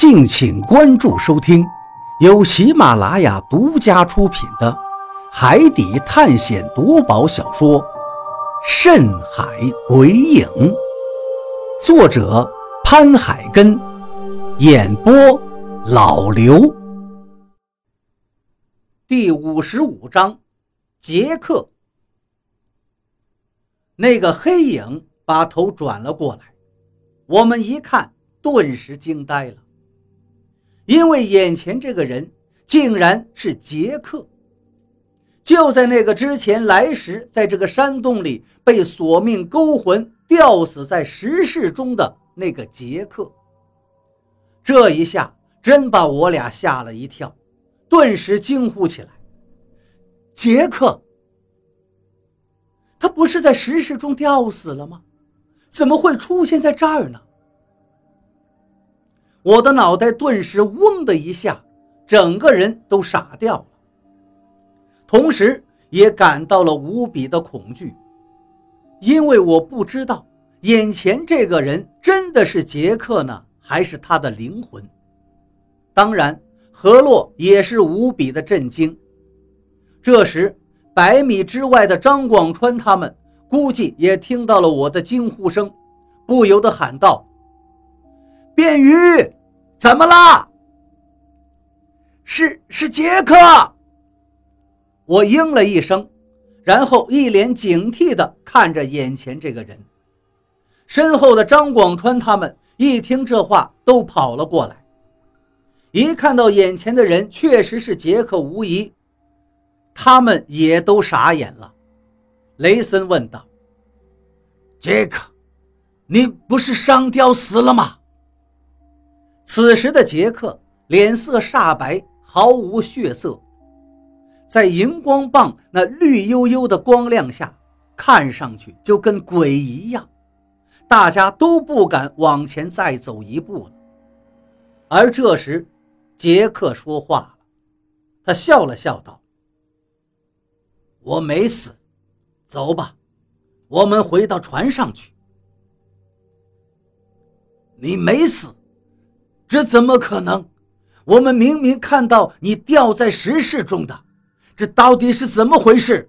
敬请关注收听，由喜马拉雅独家出品的《海底探险夺宝小说》《深海鬼影》，作者潘海根，演播老刘。第五十五章，杰克。那个黑影把头转了过来，我们一看，顿时惊呆了。因为眼前这个人竟然是杰克，就在那个之前来时，在这个山洞里被索命勾魂吊死在石室中的那个杰克。这一下真把我俩吓了一跳，顿时惊呼起来：“杰克，他不是在石室中吊死了吗？怎么会出现在这儿呢？”我的脑袋顿时嗡的一下，整个人都傻掉了，同时也感到了无比的恐惧，因为我不知道眼前这个人真的是杰克呢，还是他的灵魂。当然，何洛也是无比的震惊。这时，百米之外的张广川他们估计也听到了我的惊呼声，不由得喊道。便鱼，怎么啦？是是杰克。我应了一声，然后一脸警惕地看着眼前这个人。身后的张广川他们一听这话，都跑了过来。一看到眼前的人确实是杰克无疑，他们也都傻眼了。雷森问道：“杰克，你不是上吊死了吗？”此时的杰克脸色煞白，毫无血色，在荧光棒那绿油油的光亮下，看上去就跟鬼一样，大家都不敢往前再走一步了。而这时，杰克说话了，他笑了笑道：“我没死，走吧，我们回到船上去。”你没死。这怎么可能？我们明明看到你掉在石室中的，这到底是怎么回事？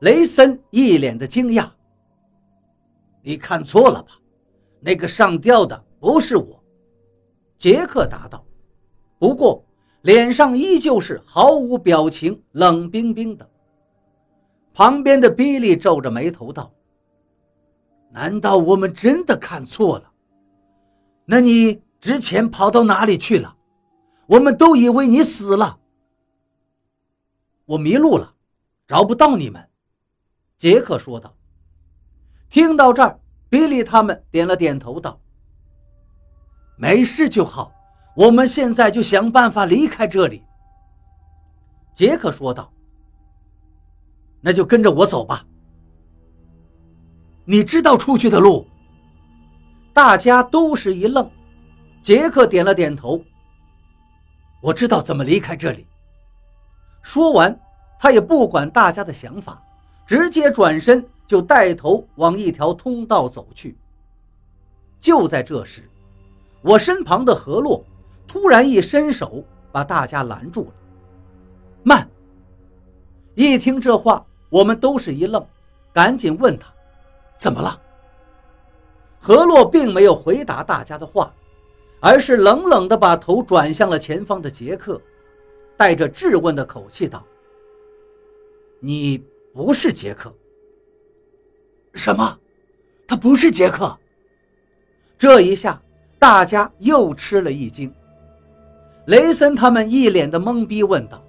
雷森一脸的惊讶。你看错了吧？那个上吊的不是我，杰克答道。不过脸上依旧是毫无表情，冷冰冰的。旁边的比利皱着眉头道：“难道我们真的看错了？”那你之前跑到哪里去了？我们都以为你死了。我迷路了，找不到你们。”杰克说道。听到这儿，比利他们点了点头，道：“没事就好，我们现在就想办法离开这里。”杰克说道。“那就跟着我走吧。你知道出去的路。”大家都是一愣，杰克点了点头。我知道怎么离开这里。说完，他也不管大家的想法，直接转身就带头往一条通道走去。就在这时，我身旁的何洛突然一伸手把大家拦住了。慢！一听这话，我们都是一愣，赶紧问他：“怎么了？”何洛并没有回答大家的话，而是冷冷地把头转向了前方的杰克，带着质问的口气道：“你不是杰克？什么？他不是杰克？”这一下，大家又吃了一惊。雷森他们一脸的懵逼，问道：“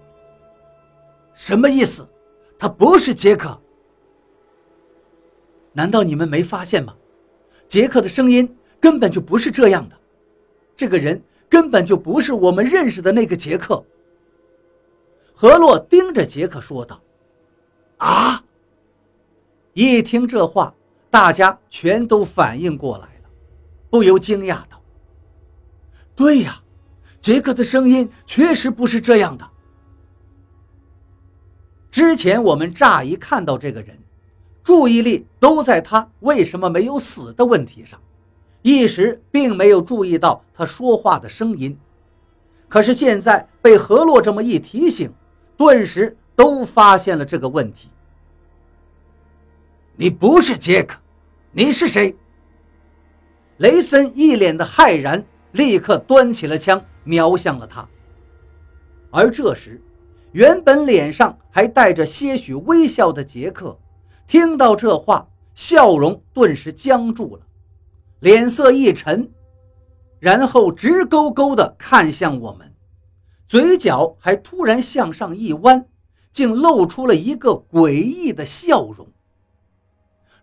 什么意思？他不是杰克？难道你们没发现吗？”杰克的声音根本就不是这样的，这个人根本就不是我们认识的那个杰克。何洛盯着杰克说道：“啊！”一听这话，大家全都反应过来了，不由惊讶道：“对呀，杰克的声音确实不是这样的。之前我们乍一看到这个人。”注意力都在他为什么没有死的问题上，一时并没有注意到他说话的声音，可是现在被何洛这么一提醒，顿时都发现了这个问题。你不是杰克，你是谁？雷森一脸的骇然，立刻端起了枪，瞄向了他。而这时，原本脸上还带着些许微笑的杰克，听到这话，笑容顿时僵住了，脸色一沉，然后直勾勾地看向我们，嘴角还突然向上一弯，竟露出了一个诡异的笑容。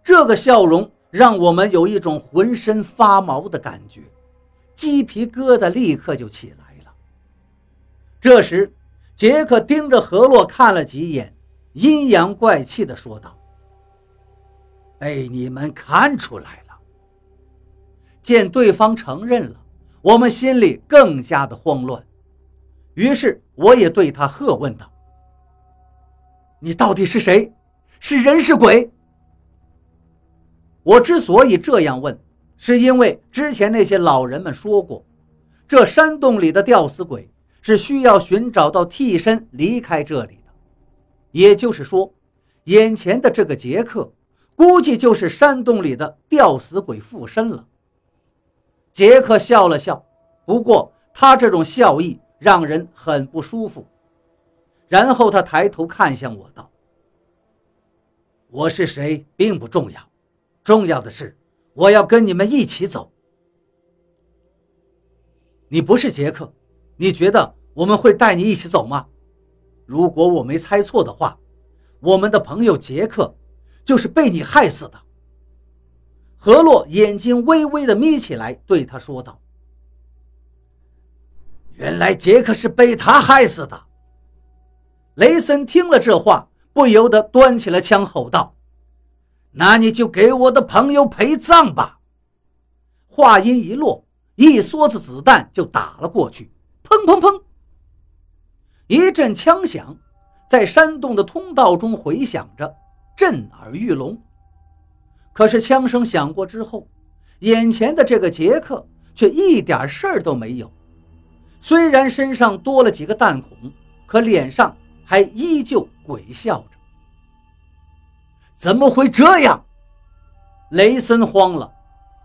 这个笑容让我们有一种浑身发毛的感觉，鸡皮疙瘩立刻就起来了。这时，杰克盯着何洛看了几眼，阴阳怪气地说道：“被你们看出来了。”见对方承认了，我们心里更加的慌乱。于是我也对他喝问道：“你到底是谁？是人是鬼？”我之所以这样问，是因为之前那些老人们说过，这山洞里的吊死鬼。是需要寻找到替身离开这里的，也就是说，眼前的这个杰克估计就是山洞里的吊死鬼附身了。杰克笑了笑，不过他这种笑意让人很不舒服。然后他抬头看向我道：“我是谁并不重要，重要的是我要跟你们一起走。你不是杰克。”你觉得我们会带你一起走吗？如果我没猜错的话，我们的朋友杰克就是被你害死的。何洛眼睛微微的眯起来，对他说道：“原来杰克是被他害死的。”雷森听了这话，不由得端起了枪，吼道：“那你就给我的朋友陪葬吧！”话音一落，一梭子子弹就打了过去。砰砰砰！一阵枪响，在山洞的通道中回响着，震耳欲聋。可是枪声响过之后，眼前的这个杰克却一点事儿都没有。虽然身上多了几个弹孔，可脸上还依旧鬼笑着。怎么会这样？雷森慌了，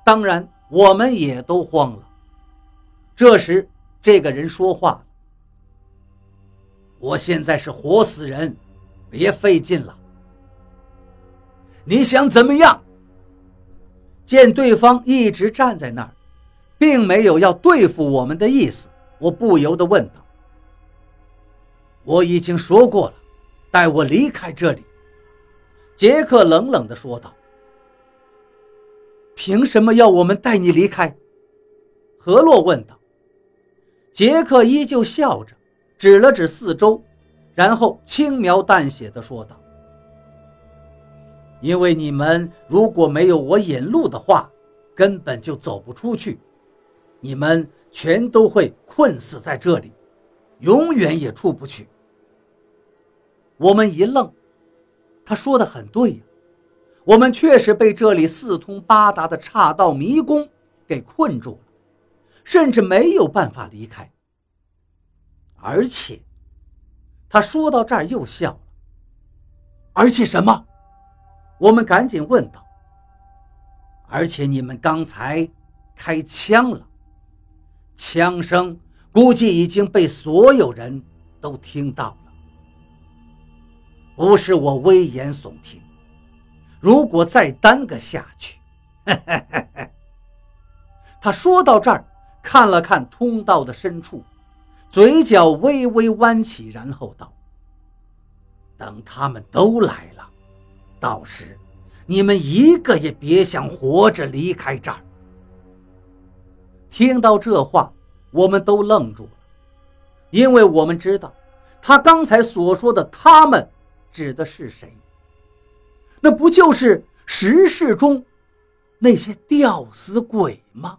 当然我们也都慌了。这时。这个人说话：“我现在是活死人，别费劲了。你想怎么样？”见对方一直站在那儿，并没有要对付我们的意思，我不由得问道：“我已经说过了，带我离开这里。”杰克冷冷地说道：“凭什么要我们带你离开？”何洛问道。杰克依旧笑着，指了指四周，然后轻描淡写的说道：“因为你们如果没有我引路的话，根本就走不出去，你们全都会困死在这里，永远也出不去。”我们一愣，他说的很对呀，我们确实被这里四通八达的岔道迷宫给困住了。甚至没有办法离开。而且，他说到这儿又笑了。而且什么？我们赶紧问道。而且你们刚才开枪了，枪声估计已经被所有人都听到了。不是我危言耸听，如果再耽搁下去，他说到这儿。看了看通道的深处，嘴角微微弯起，然后道：“等他们都来了，到时你们一个也别想活着离开这儿。”听到这话，我们都愣住了，因为我们知道他刚才所说的“他们”指的是谁？那不就是石室中那些吊死鬼吗？